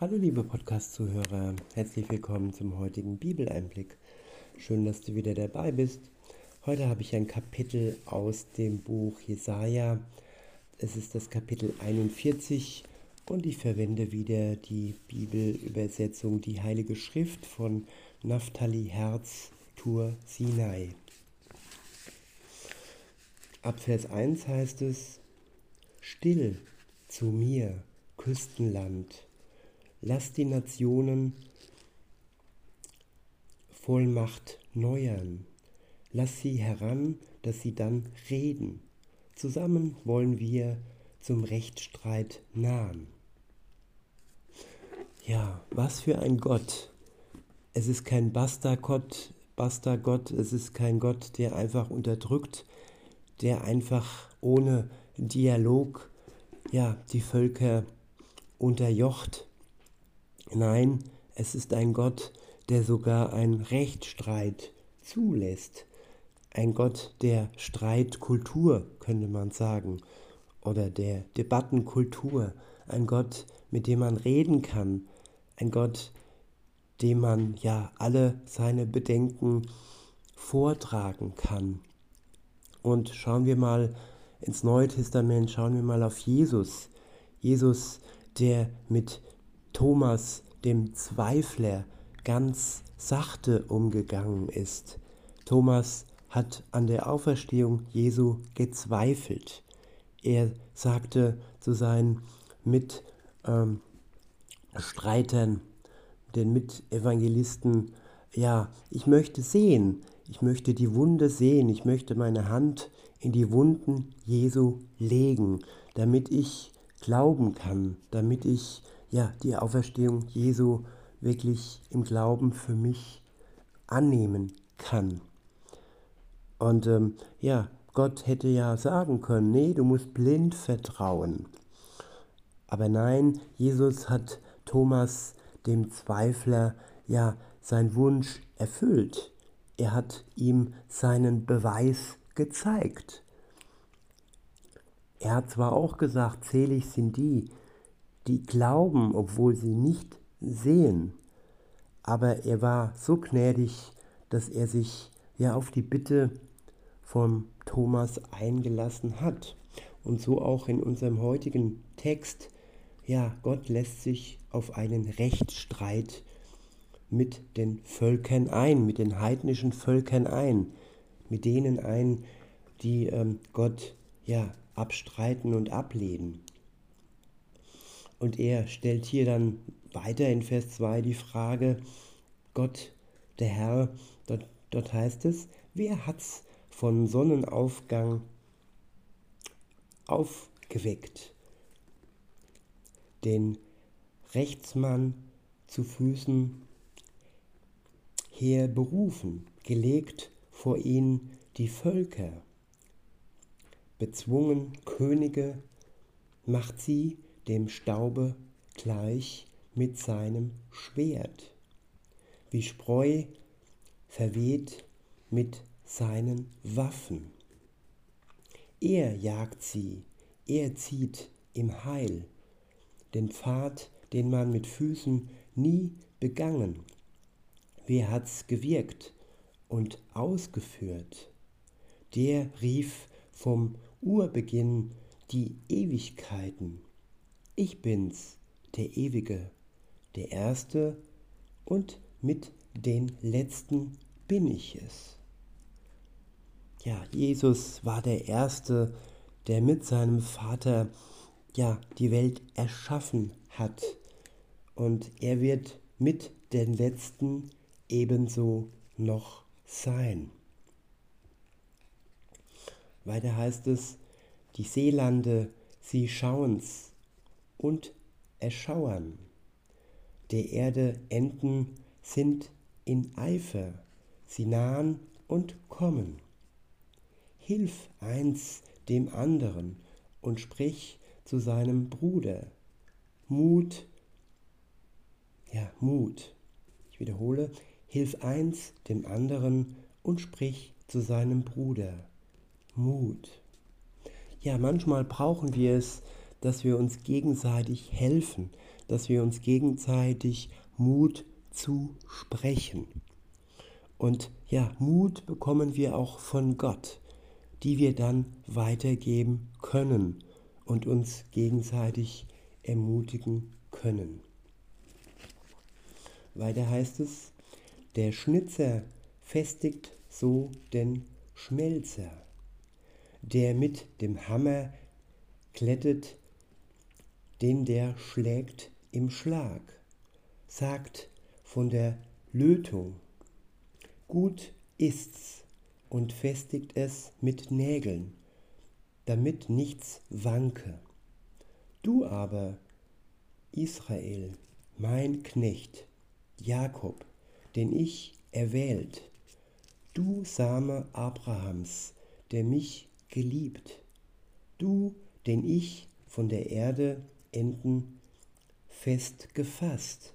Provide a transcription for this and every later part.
Hallo liebe Podcast-Zuhörer, herzlich willkommen zum heutigen Bibeleinblick. Schön, dass du wieder dabei bist. Heute habe ich ein Kapitel aus dem Buch Jesaja. Es ist das Kapitel 41 und ich verwende wieder die Bibelübersetzung, die Heilige Schrift von Naphtali Herz, Tour Sinai. Ab Vers 1 heißt es, Still zu mir, Küstenland Lass die Nationen Vollmacht neuern. Lass sie heran, dass sie dann reden. Zusammen wollen wir zum Rechtsstreit nahen. Ja, was für ein Gott. Es ist kein Bastagott, Bastagott, es ist kein Gott, der einfach unterdrückt, der einfach ohne Dialog ja, die Völker unterjocht, Nein, es ist ein Gott, der sogar einen Rechtsstreit zulässt. Ein Gott der Streitkultur, könnte man sagen, oder der Debattenkultur. Ein Gott, mit dem man reden kann. Ein Gott, dem man ja alle seine Bedenken vortragen kann. Und schauen wir mal ins Neue Testament, schauen wir mal auf Jesus. Jesus, der mit Thomas, dem Zweifler, ganz sachte umgegangen ist. Thomas hat an der Auferstehung Jesu gezweifelt. Er sagte zu seinen Mitstreitern, ähm, den Mitevangelisten, ja, ich möchte sehen, ich möchte die Wunde sehen, ich möchte meine Hand in die Wunden Jesu legen, damit ich glauben kann, damit ich ja, die Auferstehung Jesu wirklich im Glauben für mich annehmen kann. Und ähm, ja, Gott hätte ja sagen können, nee, du musst blind vertrauen. Aber nein, Jesus hat Thomas, dem Zweifler, ja seinen Wunsch erfüllt. Er hat ihm seinen Beweis gezeigt. Er hat zwar auch gesagt, selig sind die, die glauben, obwohl sie nicht sehen. Aber er war so gnädig, dass er sich ja auf die Bitte von Thomas eingelassen hat. Und so auch in unserem heutigen Text, ja, Gott lässt sich auf einen Rechtsstreit mit den Völkern ein, mit den heidnischen Völkern ein, mit denen ein, die ähm, Gott ja abstreiten und ablehnen. Und er stellt hier dann weiter in Vers 2 die Frage, Gott, der Herr, dort, dort heißt es, wer hat's von Sonnenaufgang aufgeweckt? Den Rechtsmann zu Füßen her berufen, gelegt vor ihn die Völker, bezwungen Könige, macht sie dem Staube gleich mit seinem Schwert, wie Spreu verweht mit seinen Waffen. Er jagt sie, er zieht im Heil, den Pfad, den man mit Füßen nie begangen. Wer hat's gewirkt und ausgeführt? Der rief vom Urbeginn die Ewigkeiten ich bin's, der Ewige, der Erste und mit den Letzten bin ich es. Ja, Jesus war der Erste, der mit seinem Vater ja die Welt erschaffen hat. Und er wird mit den Letzten ebenso noch sein. Weiter heißt es, die Seelande, sie schauen's, und erschauern. Der Erde Enden sind in Eifer, sie nahen und kommen. Hilf eins dem anderen und sprich zu seinem Bruder. Mut, ja, Mut. Ich wiederhole, hilf eins dem anderen und sprich zu seinem Bruder. Mut. Ja, manchmal brauchen wir es, dass wir uns gegenseitig helfen, dass wir uns gegenseitig Mut zu sprechen. Und ja, Mut bekommen wir auch von Gott, die wir dann weitergeben können und uns gegenseitig ermutigen können. Weiter heißt es, der Schnitzer festigt so den Schmelzer, der mit dem Hammer klettet, den der schlägt im Schlag, sagt von der Lötung, gut ist's und festigt es mit Nägeln, damit nichts wanke. Du aber, Israel, mein Knecht, Jakob, den ich erwählt, du Same Abrahams, der mich geliebt, du, den ich von der Erde enden fest gefasst,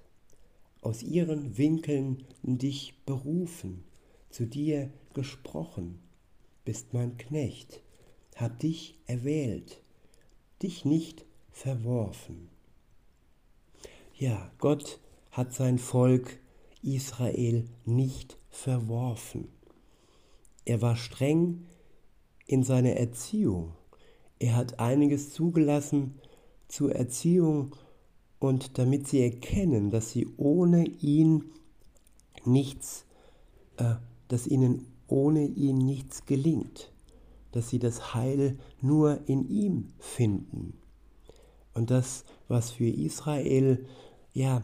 aus ihren Winkeln dich berufen, zu dir gesprochen, bist mein Knecht, hab dich erwählt, dich nicht verworfen. Ja, Gott hat sein Volk Israel nicht verworfen. Er war streng in seiner Erziehung. Er hat einiges zugelassen zur Erziehung und damit sie erkennen, dass sie ohne ihn nichts, äh, dass ihnen ohne ihn nichts gelingt, dass sie das Heil nur in ihm finden. Und das, was für Israel ja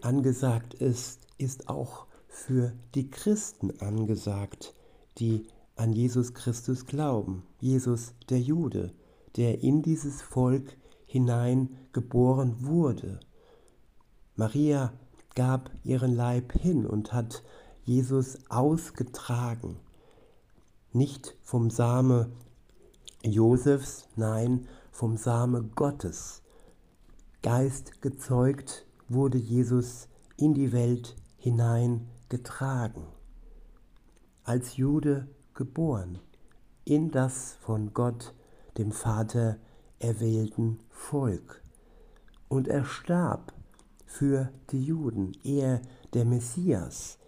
angesagt ist, ist auch für die Christen angesagt, die an Jesus Christus glauben. Jesus der Jude, der in dieses Volk hinein geboren wurde. Maria gab ihren Leib hin und hat Jesus ausgetragen. Nicht vom Same Josefs, nein, vom Same Gottes. Geist gezeugt wurde Jesus in die Welt hineingetragen. Als Jude geboren in das von Gott, dem Vater, erwählten Volk. Und er starb für die Juden, er der Messias,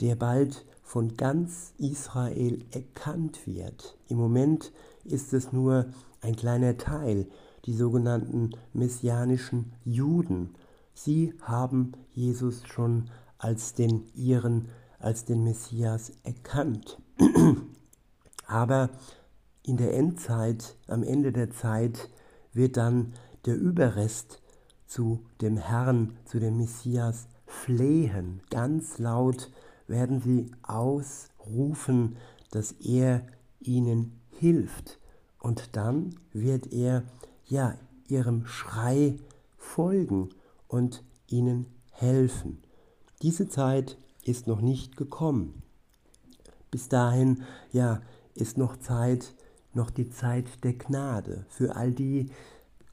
der bald von ganz Israel erkannt wird. Im Moment ist es nur ein kleiner Teil, die sogenannten messianischen Juden. Sie haben Jesus schon als den ihren, als den Messias erkannt. Aber in der Endzeit, am Ende der Zeit, wird dann der Überrest zu dem Herrn, zu dem Messias flehen. Ganz laut werden sie ausrufen, dass er ihnen hilft. Und dann wird er ja ihrem Schrei folgen und ihnen helfen. Diese Zeit ist noch nicht gekommen. Bis dahin, ja, ist noch Zeit, noch die Zeit der Gnade für all die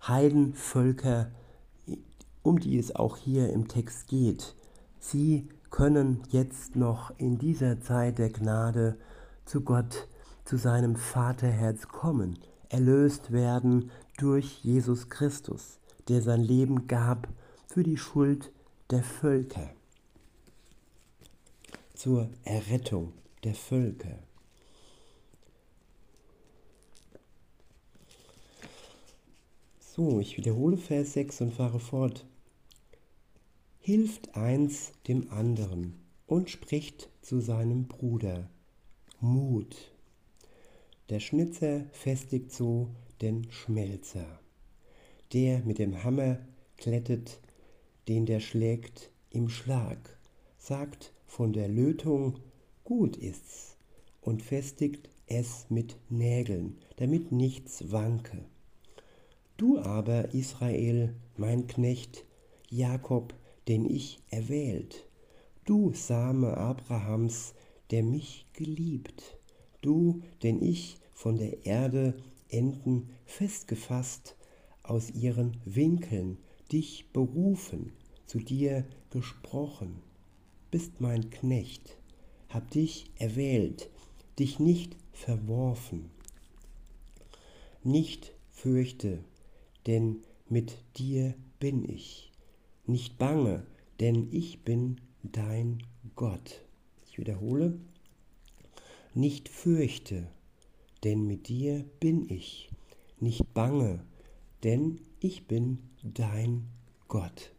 Heidenvölker, um die es auch hier im Text geht. Sie können jetzt noch in dieser Zeit der Gnade zu Gott, zu seinem Vaterherz kommen, erlöst werden durch Jesus Christus, der sein Leben gab für die Schuld der Völker, zur Errettung der Völker. So, ich wiederhole Vers 6 und fahre fort. Hilft eins dem anderen und spricht zu seinem Bruder. Mut. Der Schnitzer festigt so den Schmelzer. Der mit dem Hammer klettet, den der schlägt im Schlag, sagt von der Lötung, gut ist's, und festigt es mit Nägeln, damit nichts wanke. Du aber, Israel, mein Knecht, Jakob, den ich erwählt, du Same Abrahams, der mich geliebt, du, den ich von der Erde Enden festgefasst, aus ihren Winkeln dich berufen, zu dir gesprochen, bist mein Knecht, hab dich erwählt, dich nicht verworfen. Nicht fürchte, denn mit dir bin ich. nicht bange, denn ich bin dein Gott. Ich wiederhole, nicht fürchte, denn mit dir bin ich. Nicht bange, denn ich bin dein Gott.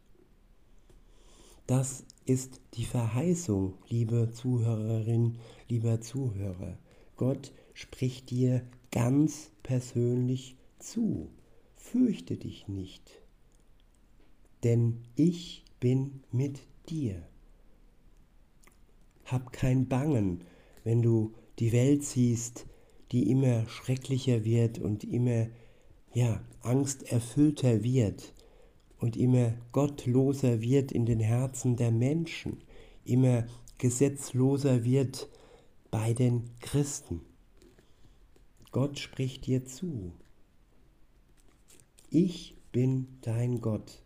Das ist die Verheißung, liebe Zuhörerin, lieber Zuhörer. Gott spricht dir ganz persönlich zu. Fürchte dich nicht, denn ich bin mit dir. Hab kein Bangen, wenn du die Welt siehst, die immer schrecklicher wird und immer ja, angsterfüllter wird und immer gottloser wird in den Herzen der Menschen, immer gesetzloser wird bei den Christen. Gott spricht dir zu. Ich bin dein Gott.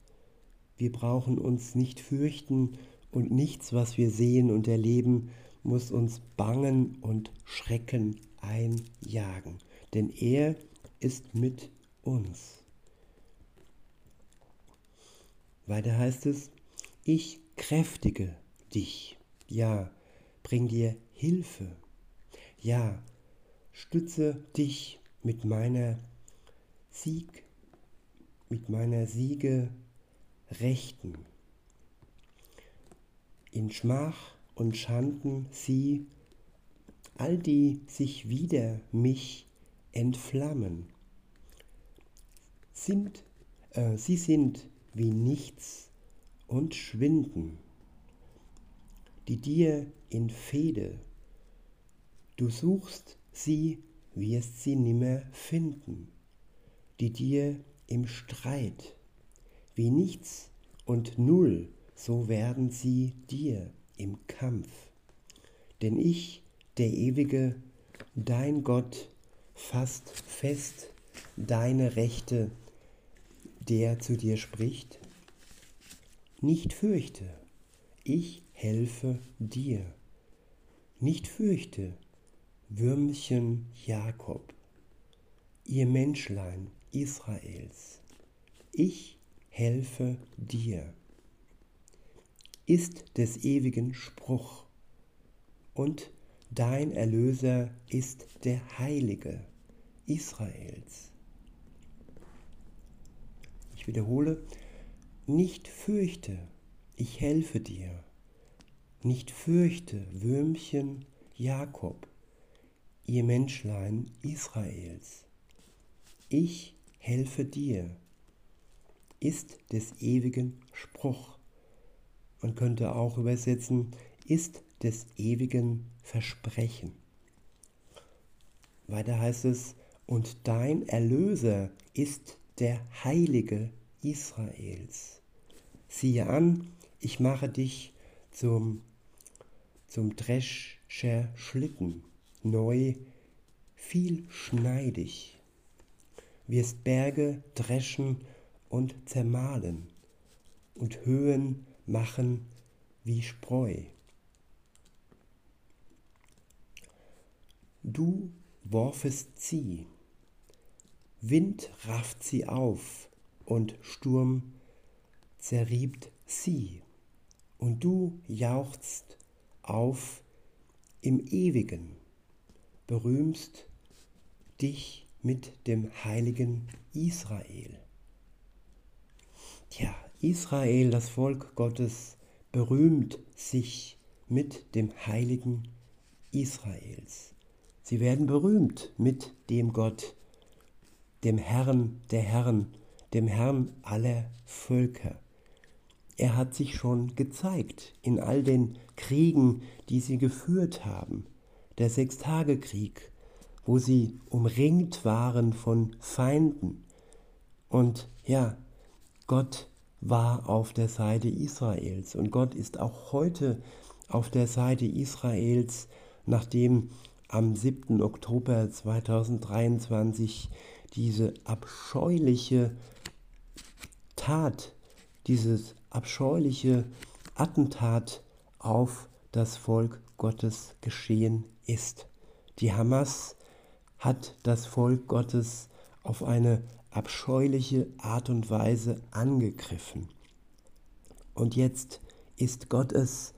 Wir brauchen uns nicht fürchten und nichts, was wir sehen und erleben, muss uns Bangen und Schrecken einjagen, denn er ist mit uns. Weiter heißt es, ich kräftige dich, ja, bring dir Hilfe, ja, stütze dich mit meiner Sieg, mit meiner Siege Rechten. In Schmach und Schanden sie, all die sich wider mich entflammen, sind, äh, sie sind wie nichts und schwinden, die dir in Fehde, du suchst sie, wirst sie nimmer finden, die dir im Streit, wie nichts und null, so werden sie dir im Kampf. Denn ich, der Ewige, dein Gott, fasst fest deine Rechte der zu dir spricht, nicht fürchte, ich helfe dir. Nicht fürchte, Würmchen Jakob, ihr Menschlein Israels, ich helfe dir. Ist des ewigen Spruch, und dein Erlöser ist der Heilige Israels. Ich wiederhole, nicht fürchte, ich helfe dir. Nicht fürchte, Würmchen Jakob, ihr Menschlein Israels. Ich helfe dir, ist des ewigen Spruch. Man könnte auch übersetzen, ist des ewigen Versprechen. Weiter heißt es, und dein Erlöser ist der Heilige Israels. Siehe an, ich mache dich zum, zum Drescher Schlitten, neu, viel schneidig, wirst Berge dreschen und zermahlen und Höhen machen wie Spreu. Du worfest sie, Wind rafft sie auf und Sturm zerriebt sie. Und du jauchzt auf im Ewigen, berühmst dich mit dem heiligen Israel. Tja, Israel, das Volk Gottes, berühmt sich mit dem heiligen Israels. Sie werden berühmt mit dem Gott, dem Herrn der Herren, dem Herrn aller Völker. Er hat sich schon gezeigt in all den Kriegen, die sie geführt haben. Der Sechstagekrieg, wo sie umringt waren von Feinden. Und ja, Gott war auf der Seite Israels und Gott ist auch heute auf der Seite Israels, nachdem am 7. Oktober 2023 diese abscheuliche Tat, dieses abscheuliche Attentat auf das Volk Gottes geschehen ist. Die Hamas hat das Volk Gottes auf eine abscheuliche Art und Weise angegriffen. Und jetzt ist Gott es,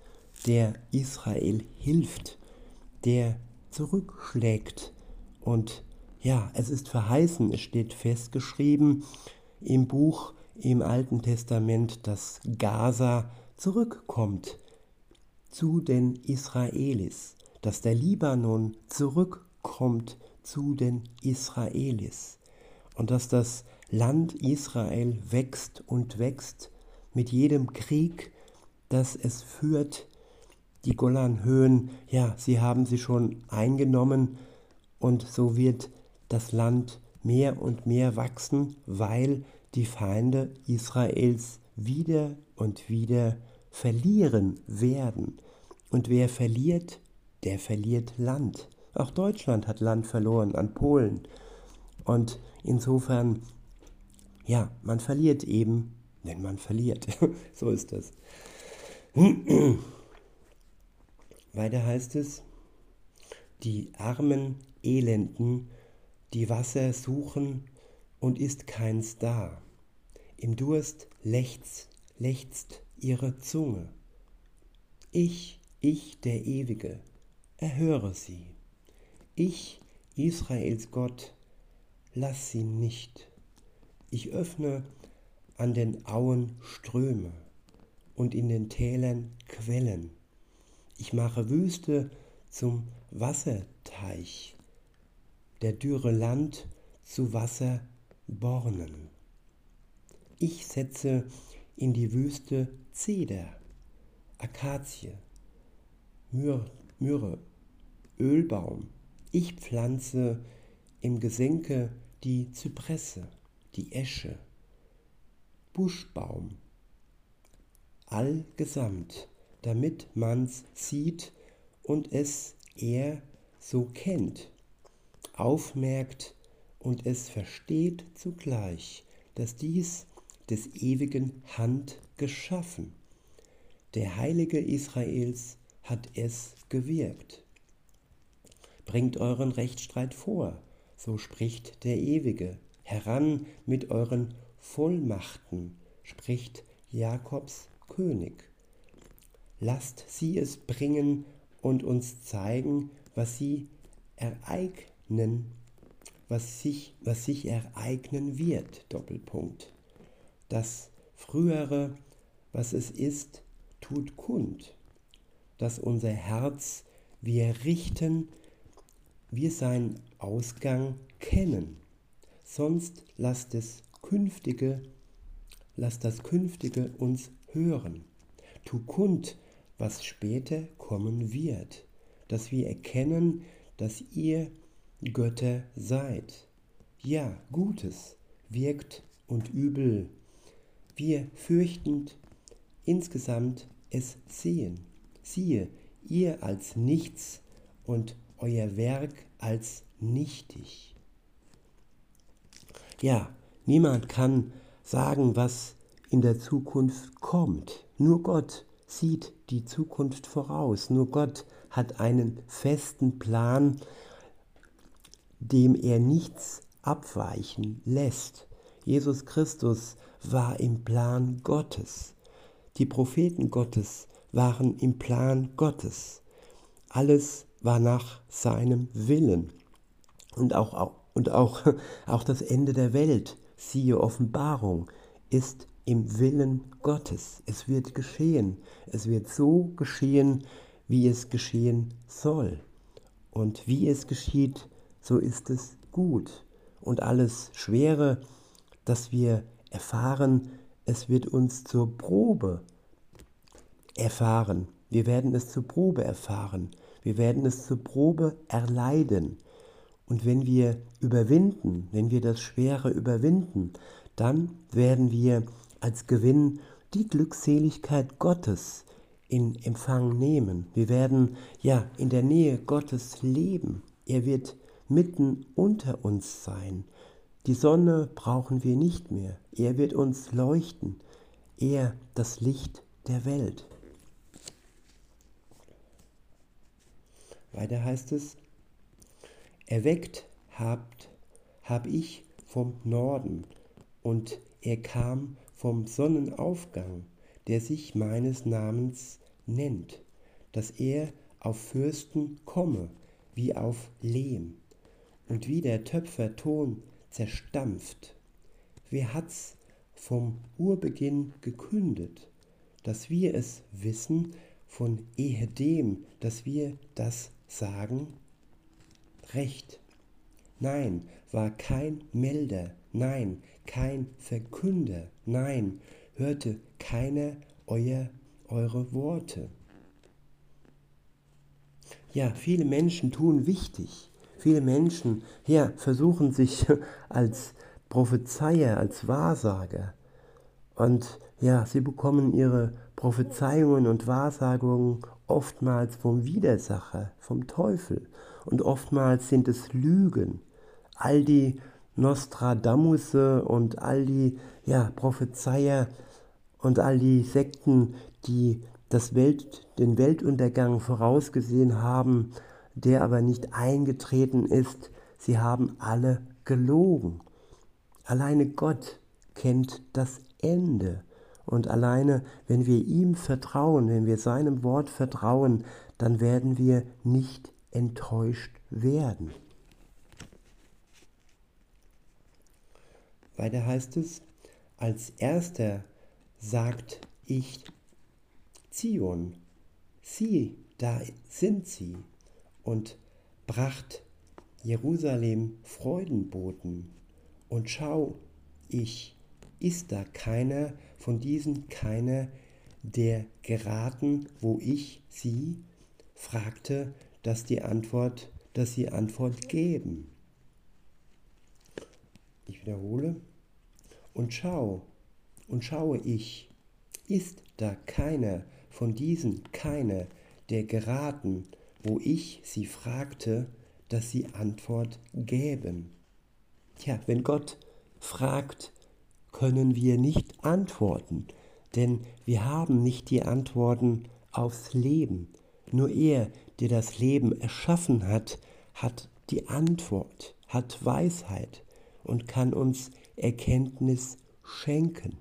der Israel hilft, der zurückschlägt. Und ja, es ist verheißen, es steht festgeschrieben im Buch im Alten Testament, dass Gaza zurückkommt zu den Israelis, dass der Libanon zurückkommt zu den Israelis und dass das Land Israel wächst und wächst mit jedem Krieg, das es führt. Die Golanhöhen, ja, sie haben sie schon eingenommen und so wird das Land mehr und mehr wachsen, weil die Feinde Israels wieder und wieder verlieren werden. Und wer verliert, der verliert Land. Auch Deutschland hat Land verloren an Polen. Und insofern, ja, man verliert eben, wenn man verliert. so ist das. Weiter heißt es, die armen Elenden, die Wasser suchen und ist keins da. Im Durst lechzt, lechzt ihre Zunge. Ich, ich, der Ewige, erhöre sie. Ich, Israels Gott, lass sie nicht. Ich öffne an den Auen Ströme und in den Tälern Quellen. Ich mache Wüste zum Wasserteich, der dürre Land zu Wasserbornen. Ich setze in die Wüste Zeder, Akazie, Myrrhe, Ölbaum. Ich pflanze im Gesenke die Zypresse, die Esche, Buschbaum, allgesamt, damit man's sieht und es er so kennt, aufmerkt und es versteht zugleich, dass dies des ewigen Hand geschaffen. Der Heilige Israels hat es gewirkt. Bringt euren Rechtsstreit vor, so spricht der Ewige. Heran mit euren Vollmachten, spricht Jakobs König. Lasst sie es bringen und uns zeigen, was sie ereignen, was sich, was sich ereignen wird. Doppelpunkt. Das Frühere, was es ist, tut kund, dass unser Herz wir richten, wir seinen Ausgang kennen. Sonst lasst es künftige, lasst das Künftige uns hören. Tu kund, was später kommen wird, dass wir erkennen, dass ihr Götter seid. Ja, Gutes wirkt und Übel wir fürchtend insgesamt es sehen. Siehe, ihr als nichts und euer Werk als nichtig. Ja, niemand kann sagen, was in der Zukunft kommt. Nur Gott sieht die Zukunft voraus. Nur Gott hat einen festen Plan, dem er nichts abweichen lässt. Jesus Christus war im Plan Gottes. Die Propheten Gottes waren im Plan Gottes. Alles war nach seinem Willen. Und auch, und auch, auch das Ende der Welt, siehe Offenbarung, ist im Willen Gottes. Es wird geschehen. Es wird so geschehen, wie es geschehen soll. Und wie es geschieht, so ist es gut. Und alles Schwere, das wir erfahren, es wird uns zur Probe erfahren. Wir werden es zur Probe erfahren. Wir werden es zur Probe erleiden. Und wenn wir überwinden, wenn wir das Schwere überwinden, dann werden wir als Gewinn die Glückseligkeit Gottes in Empfang nehmen. Wir werden ja in der Nähe Gottes leben. Er wird mitten unter uns sein. Die Sonne brauchen wir nicht mehr. Er wird uns leuchten. Er das Licht der Welt. Weiter heißt es, erweckt habt, hab ich vom Norden und er kam vom Sonnenaufgang, der sich meines Namens nennt, dass er auf Fürsten komme, wie auf Lehm, und wie der Töpfer Ton zerstampft. Wer hat's vom Urbeginn gekündet, dass wir es wissen, von ehedem, dass wir das sagen? Recht. Nein, war kein Melder, nein, kein Verkünder, nein, hörte keiner euer, eure Worte. Ja, viele Menschen tun wichtig. Viele Menschen ja, versuchen sich als Prophezeier, als Wahrsager. Und ja, sie bekommen ihre Prophezeiungen und Wahrsagungen oftmals vom Widersacher, vom Teufel. Und oftmals sind es Lügen. All die Nostradamusse und all die ja, Prophezeier und all die Sekten, die das Welt, den Weltuntergang vorausgesehen haben, der aber nicht eingetreten ist, sie haben alle gelogen. Alleine Gott kennt das Ende. Und alleine, wenn wir ihm vertrauen, wenn wir seinem Wort vertrauen, dann werden wir nicht enttäuscht werden. Weiter heißt es, als erster sagt ich Zion, sieh, da sind sie, und bracht Jerusalem Freudenboten. Und schau, ich, ist da keiner von diesen keiner, der geraten, wo ich sie fragte, dass die Antwort, dass sie Antwort geben. Ich wiederhole. Und schau, und schaue ich, ist da keiner von diesen keiner, der geraten, wo ich sie fragte, dass sie Antwort gäben. Tja, wenn Gott fragt, können wir nicht antworten, denn wir haben nicht die Antworten aufs Leben. Nur er, der das Leben erschaffen hat, hat die Antwort, hat Weisheit und kann uns Erkenntnis schenken.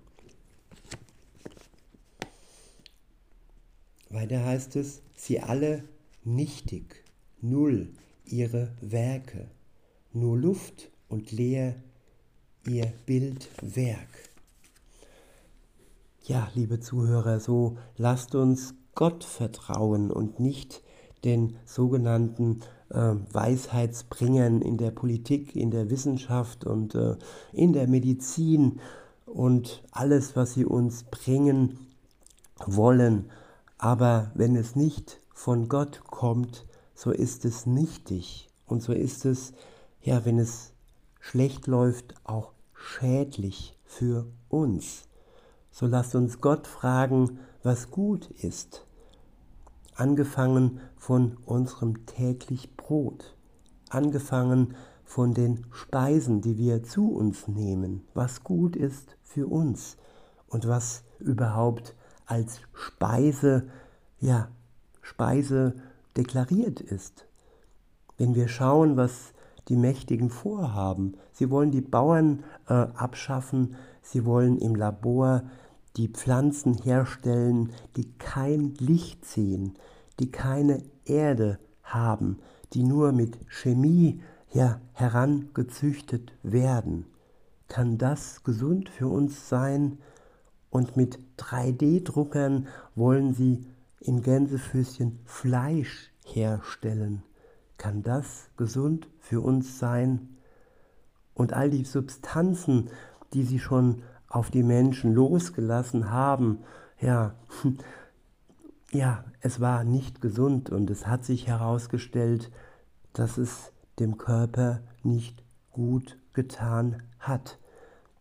Weiter heißt es, sie alle nichtig, null ihre Werke, nur Luft und leer ihr Bildwerk. Ja, liebe Zuhörer, so lasst uns Gott vertrauen und nicht den sogenannten äh, Weisheitsbringern in der Politik, in der Wissenschaft und äh, in der Medizin und alles, was sie uns bringen wollen. Aber wenn es nicht von Gott kommt, so ist es nichtig und so ist es, ja, wenn es schlecht läuft, auch schädlich für uns. So lasst uns Gott fragen, was gut ist angefangen von unserem täglich Brot, angefangen von den Speisen, die wir zu uns nehmen, was gut ist für uns und was überhaupt als Speise, ja, Speise deklariert ist. Wenn wir schauen, was die Mächtigen vorhaben, sie wollen die Bauern äh, abschaffen, sie wollen im Labor die Pflanzen herstellen, die kein Licht sehen, die keine Erde haben, die nur mit Chemie ja, herangezüchtet werden. Kann das gesund für uns sein? Und mit 3D-Druckern wollen sie in Gänsefüßchen Fleisch herstellen. Kann das gesund für uns sein? Und all die Substanzen, die sie schon auf die Menschen losgelassen haben, ja, ja, es war nicht gesund und es hat sich herausgestellt, dass es dem Körper nicht gut getan hat.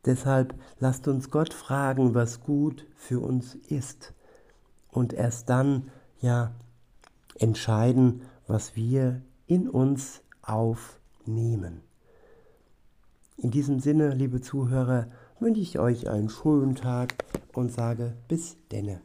Deshalb lasst uns Gott fragen, was gut für uns ist und erst dann ja entscheiden, was wir in uns aufnehmen. In diesem Sinne, liebe Zuhörer, wünsche ich euch einen schönen Tag und sage bis denne.